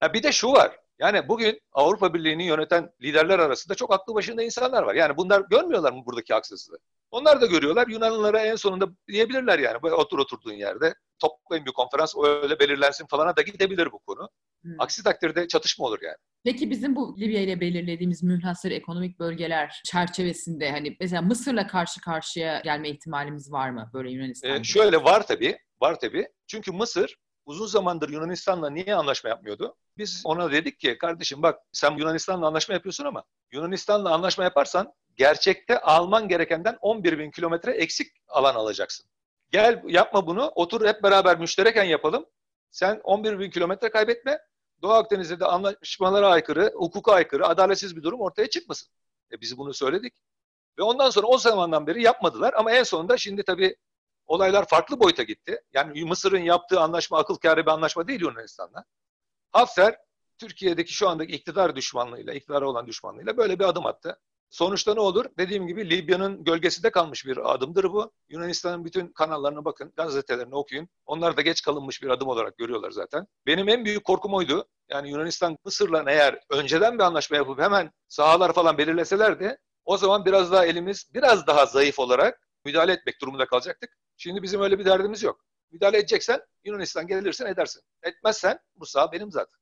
Ha bir de şu var. Yani bugün Avrupa Birliği'ni yöneten liderler arasında çok aklı başında insanlar var. Yani bunlar görmüyorlar mı buradaki haksızlığı? Onlar da görüyorlar. Yunanlılara en sonunda diyebilirler yani. Böyle otur oturduğun yerde toplayın bir konferans öyle belirlensin falana da gidebilir bu konu. Hmm. Aksi takdirde çatışma olur yani. Peki bizim bu Libya ile belirlediğimiz münhasır ekonomik bölgeler çerçevesinde hani mesela Mısır'la karşı karşıya gelme ihtimalimiz var mı böyle Yunanistan'da? Ee, şöyle var tabii. Var tabii. Çünkü Mısır uzun zamandır Yunanistan'la niye anlaşma yapmıyordu? Biz ona dedik ki kardeşim bak sen Yunanistan'la anlaşma yapıyorsun ama Yunanistan'la anlaşma yaparsan gerçekte alman gerekenden 11 bin kilometre eksik alan alacaksın. Gel yapma bunu otur hep beraber müştereken yapalım. Sen 11 bin kilometre kaybetme. Doğu Akdeniz'de de anlaşmalara aykırı, hukuka aykırı, adaletsiz bir durum ortaya çıkmasın. E biz bunu söyledik. Ve ondan sonra o zamandan beri yapmadılar ama en sonunda şimdi tabii olaylar farklı boyuta gitti. Yani Mısır'ın yaptığı anlaşma akıl kârı bir anlaşma değil Yunanistan'la. Hafter Türkiye'deki şu andaki iktidar düşmanlığıyla, iktidara olan düşmanlığıyla böyle bir adım attı. Sonuçta ne olur? Dediğim gibi Libya'nın gölgesinde kalmış bir adımdır bu. Yunanistan'ın bütün kanallarına bakın, gazetelerini okuyun. Onlar da geç kalınmış bir adım olarak görüyorlar zaten. Benim en büyük korkum oydu. Yani Yunanistan Mısır'la eğer önceden bir anlaşma yapıp hemen sahalar falan belirleselerdi o zaman biraz daha elimiz biraz daha zayıf olarak müdahale etmek durumunda kalacaktık. Şimdi bizim öyle bir derdimiz yok. Müdahale edeceksen Yunanistan gelirsin edersin. Etmezsen bu saha benim zaten.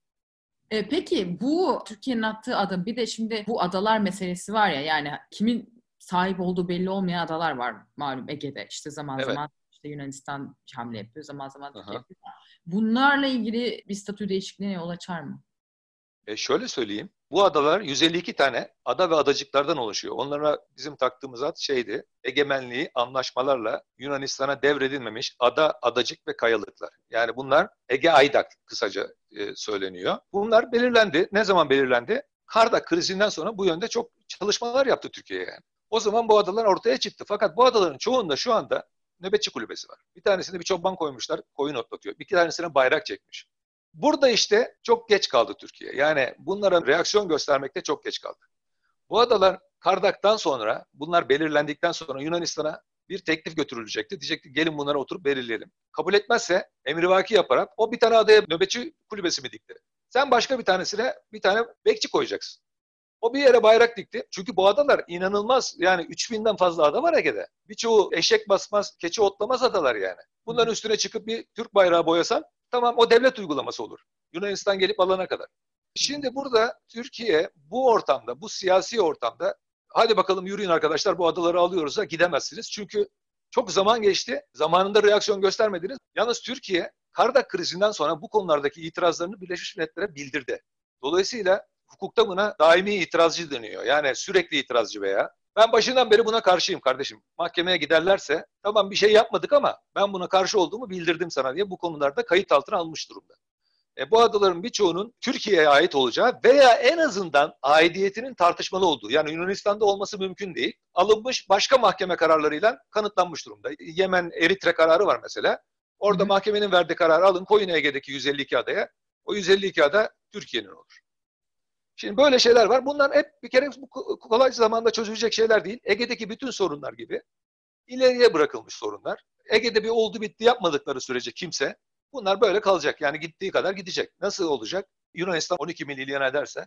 E, peki bu Türkiye'nin attığı adım bir de şimdi bu adalar meselesi var ya yani kimin sahip olduğu belli olmayan adalar var malum Ege'de işte zaman Evet. zaman işte Yunanistan hamle yapıyor zaman zaman Türkiye yapıyor. Bunlarla ilgili bir statü değişikliğine yol açar mı? E şöyle söyleyeyim. Bu adalar 152 tane ada ve adacıklardan oluşuyor. Onlara bizim taktığımız ad şeydi. Egemenliği anlaşmalarla Yunanistan'a devredilmemiş ada, adacık ve kayalıklar. Yani bunlar Ege Aydak kısaca e, söyleniyor. Bunlar belirlendi. Ne zaman belirlendi? Kardak krizinden sonra bu yönde çok çalışmalar yaptı Türkiye yani. O zaman bu adalar ortaya çıktı. Fakat bu adaların çoğunda şu anda nöbetçi kulübesi var. Bir tanesinde bir çoban koymuşlar, koyun otlatıyor. Bir tanesine bayrak çekmiş. Burada işte çok geç kaldı Türkiye. Yani bunlara reaksiyon göstermekte çok geç kaldı. Bu adalar Kardak'tan sonra, bunlar belirlendikten sonra Yunanistan'a bir teklif götürülecekti. Diyecekti gelin bunlara oturup belirleyelim. Kabul etmezse emrivaki yaparak o bir tane adaya nöbetçi kulübesi mi dikti? Sen başka bir tanesine bir tane bekçi koyacaksın. O bir yere bayrak dikti. Çünkü bu adalar inanılmaz. Yani 3000'den fazla ada var Ege'de. Birçoğu eşek basmaz, keçi otlamaz adalar yani. Bunların üstüne çıkıp bir Türk bayrağı boyasan tamam o devlet uygulaması olur. Yunanistan gelip alana kadar. Şimdi burada Türkiye bu ortamda, bu siyasi ortamda hadi bakalım yürüyün arkadaşlar bu adaları alıyoruz da gidemezsiniz. Çünkü çok zaman geçti. Zamanında reaksiyon göstermediniz. Yalnız Türkiye Kardak krizinden sonra bu konulardaki itirazlarını Birleşmiş Milletler'e bildirdi. Dolayısıyla hukukta buna daimi itirazcı deniyor. Yani sürekli itirazcı veya. Ben başından beri buna karşıyım kardeşim. Mahkemeye giderlerse tamam bir şey yapmadık ama ben buna karşı olduğumu bildirdim sana diye bu konularda kayıt altına almış durumda. E, bu adaların birçoğunun Türkiye'ye ait olacağı veya en azından aidiyetinin tartışmalı olduğu yani Yunanistan'da olması mümkün değil. Alınmış başka mahkeme kararlarıyla kanıtlanmış durumda. Yemen Eritre kararı var mesela. Orada Hı mahkemenin verdiği kararı alın koyun Ege'deki 152 adaya. O 152 ada Türkiye'nin olur. Şimdi böyle şeyler var. Bunlar hep bir kere bu kolay zamanda çözülecek şeyler değil. Ege'deki bütün sorunlar gibi ileriye bırakılmış sorunlar. Ege'de bir oldu bitti yapmadıkları sürece kimse bunlar böyle kalacak. Yani gittiği kadar gidecek. Nasıl olacak? Yunanistan 12 milyon ederse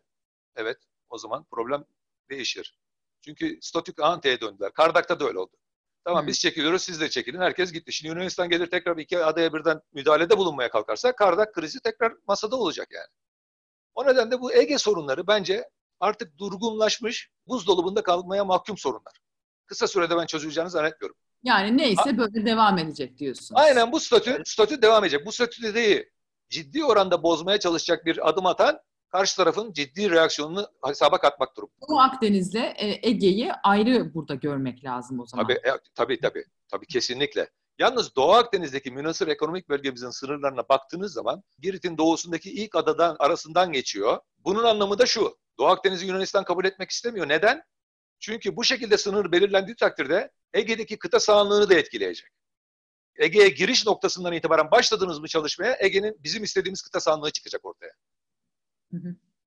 evet o zaman problem değişir. Çünkü statük ante'ye döndüler. Kardak'ta da öyle oldu. Tamam hmm. biz çekiliyoruz siz de çekilin. Herkes gitti. Şimdi Yunanistan gelir tekrar iki adaya birden müdahalede bulunmaya kalkarsa Kardak krizi tekrar masada olacak yani. O nedenle bu Ege sorunları bence artık durgunlaşmış, buzdolabında kalmaya mahkum sorunlar. Kısa sürede ben çözüleceğini zannetmiyorum. Yani neyse böyle devam edecek diyorsun. Aynen bu statü, statü devam edecek. Bu statüdeyi ciddi oranda bozmaya çalışacak bir adım atan karşı tarafın ciddi reaksiyonunu hesaba katmak durumunda. Bu Akdeniz'le e, Ege'yi ayrı burada görmek lazım o zaman. Tabii, e, tabii, tabii, tabii kesinlikle. Yalnız Doğu Akdeniz'deki münasır ekonomik bölgemizin sınırlarına baktığınız zaman Girit'in doğusundaki ilk adadan arasından geçiyor. Bunun anlamı da şu. Doğu Akdeniz'i Yunanistan kabul etmek istemiyor. Neden? Çünkü bu şekilde sınır belirlendiği takdirde Ege'deki kıta sahanlığını da etkileyecek. Ege'ye giriş noktasından itibaren başladınız mı çalışmaya Ege'nin bizim istediğimiz kıta sahanlığı çıkacak ortaya.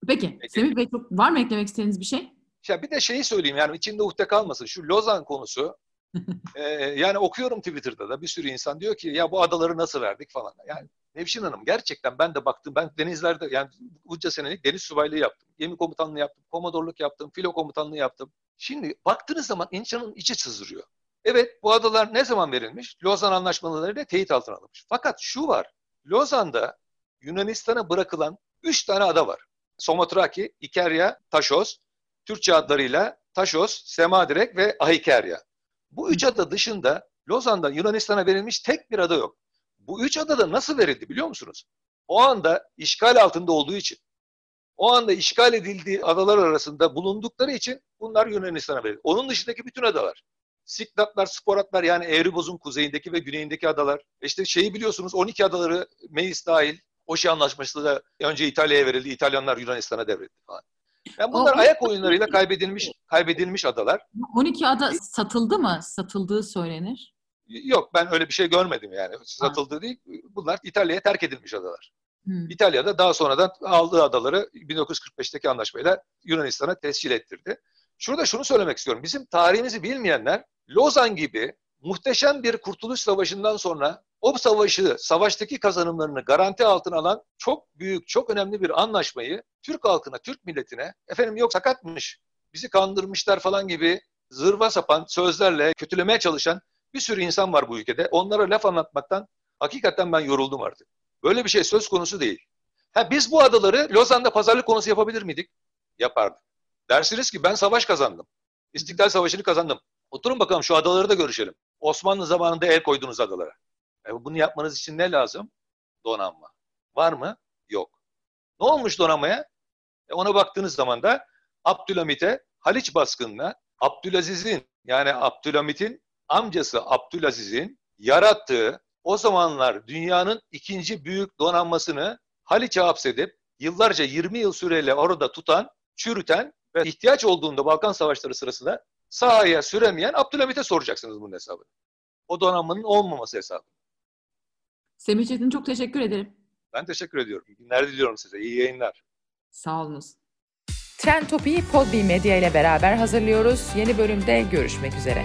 Peki. Peki. Semih Bey çok, var mı eklemek istediğiniz bir şey? Ya bir de şeyi söyleyeyim yani içinde uhde kalmasın. Şu Lozan konusu ee, yani okuyorum Twitter'da da bir sürü insan diyor ki ya bu adaları nasıl verdik falan. Yani Nevşin Hanım gerçekten ben de baktım. Ben denizlerde yani bunca senelik deniz subaylığı yaptım. Gemi komutanlığı yaptım. Komodorluk yaptım. Filo komutanlığı yaptım. Şimdi baktığınız zaman insanın içi sızdırıyor. Evet bu adalar ne zaman verilmiş? Lozan anlaşmalarıyla teyit altına alınmış. Fakat şu var. Lozan'da Yunanistan'a bırakılan üç tane ada var. Somotraki, Ikerya, Taşos. Türkçe adlarıyla Taşos, Semadirek ve Ahikerya. Bu üç ada dışında Lozan'da Yunanistan'a verilmiş tek bir ada yok. Bu üç adada nasıl verildi biliyor musunuz? O anda işgal altında olduğu için. O anda işgal edildiği adalar arasında bulundukları için bunlar Yunanistan'a verildi. Onun dışındaki bütün adalar. Siklatlar, Sporatlar yani Eğriboz'un kuzeyindeki ve güneyindeki adalar. İşte şeyi biliyorsunuz 12 adaları Meis dahil Oşi Anlaşması da önce İtalya'ya verildi. İtalyanlar Yunanistan'a devretti falan. Yani bunlar o, ayak oyunlarıyla kaybedilmiş kaybedilmiş adalar. 12 ada satıldı mı? Satıldığı söylenir. Yok ben öyle bir şey görmedim yani. Satıldı ha. değil. Bunlar İtalya'ya terk edilmiş adalar. Hmm. İtalya'da daha sonradan aldığı adaları 1945'teki anlaşmayla Yunanistan'a tescil ettirdi. Şurada şunu söylemek istiyorum. Bizim tarihimizi bilmeyenler Lozan gibi muhteşem bir kurtuluş savaşından sonra o savaşı, savaştaki kazanımlarını garanti altına alan çok büyük, çok önemli bir anlaşmayı Türk halkına, Türk milletine efendim yok sakatmış, bizi kandırmışlar falan gibi zırva sapan sözlerle kötülemeye çalışan bir sürü insan var bu ülkede. Onlara laf anlatmaktan hakikaten ben yoruldum artık. Böyle bir şey söz konusu değil. Ha, biz bu adaları Lozan'da pazarlık konusu yapabilir miydik? Yapardık. Dersiniz ki ben savaş kazandım. İstiklal Savaşı'nı kazandım. Oturun bakalım şu adaları da görüşelim. Osmanlı zamanında el koyduğunuz adalara. E, bunu yapmanız için ne lazım? Donanma. Var mı? Yok. Ne olmuş donanmaya? E, ona baktığınız zaman da Abdülhamit'e Haliç baskınına Abdülaziz'in yani Abdülhamit'in amcası Abdülaziz'in yarattığı o zamanlar dünyanın ikinci büyük donanmasını Haliç'e hapsedip yıllarca 20 yıl süreyle orada tutan, çürüten ve ihtiyaç olduğunda Balkan Savaşları sırasında sahaya süremeyen Abdülhamit'e soracaksınız bunun hesabını. O donanmanın olmaması hesabı. Semih Çetin çok teşekkür ederim. Ben teşekkür ediyorum. İyi günler diliyorum size. İyi yayınlar. Sağ olunuz. Trend Topi'yi Podbi Medya ile beraber hazırlıyoruz. Yeni bölümde görüşmek üzere.